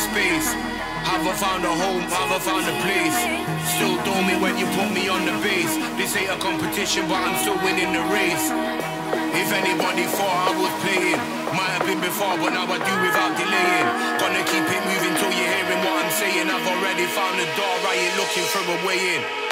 space. Haven't found a home, haven't found a place. Still do me when you put me on the base. This ain't a competition, but I'm still winning the race. If anybody thought I was playing, might have been before, but now I do without delaying. Gonna keep it moving till you're hearing what I'm saying. I've already found the door, I ain't looking for a way in.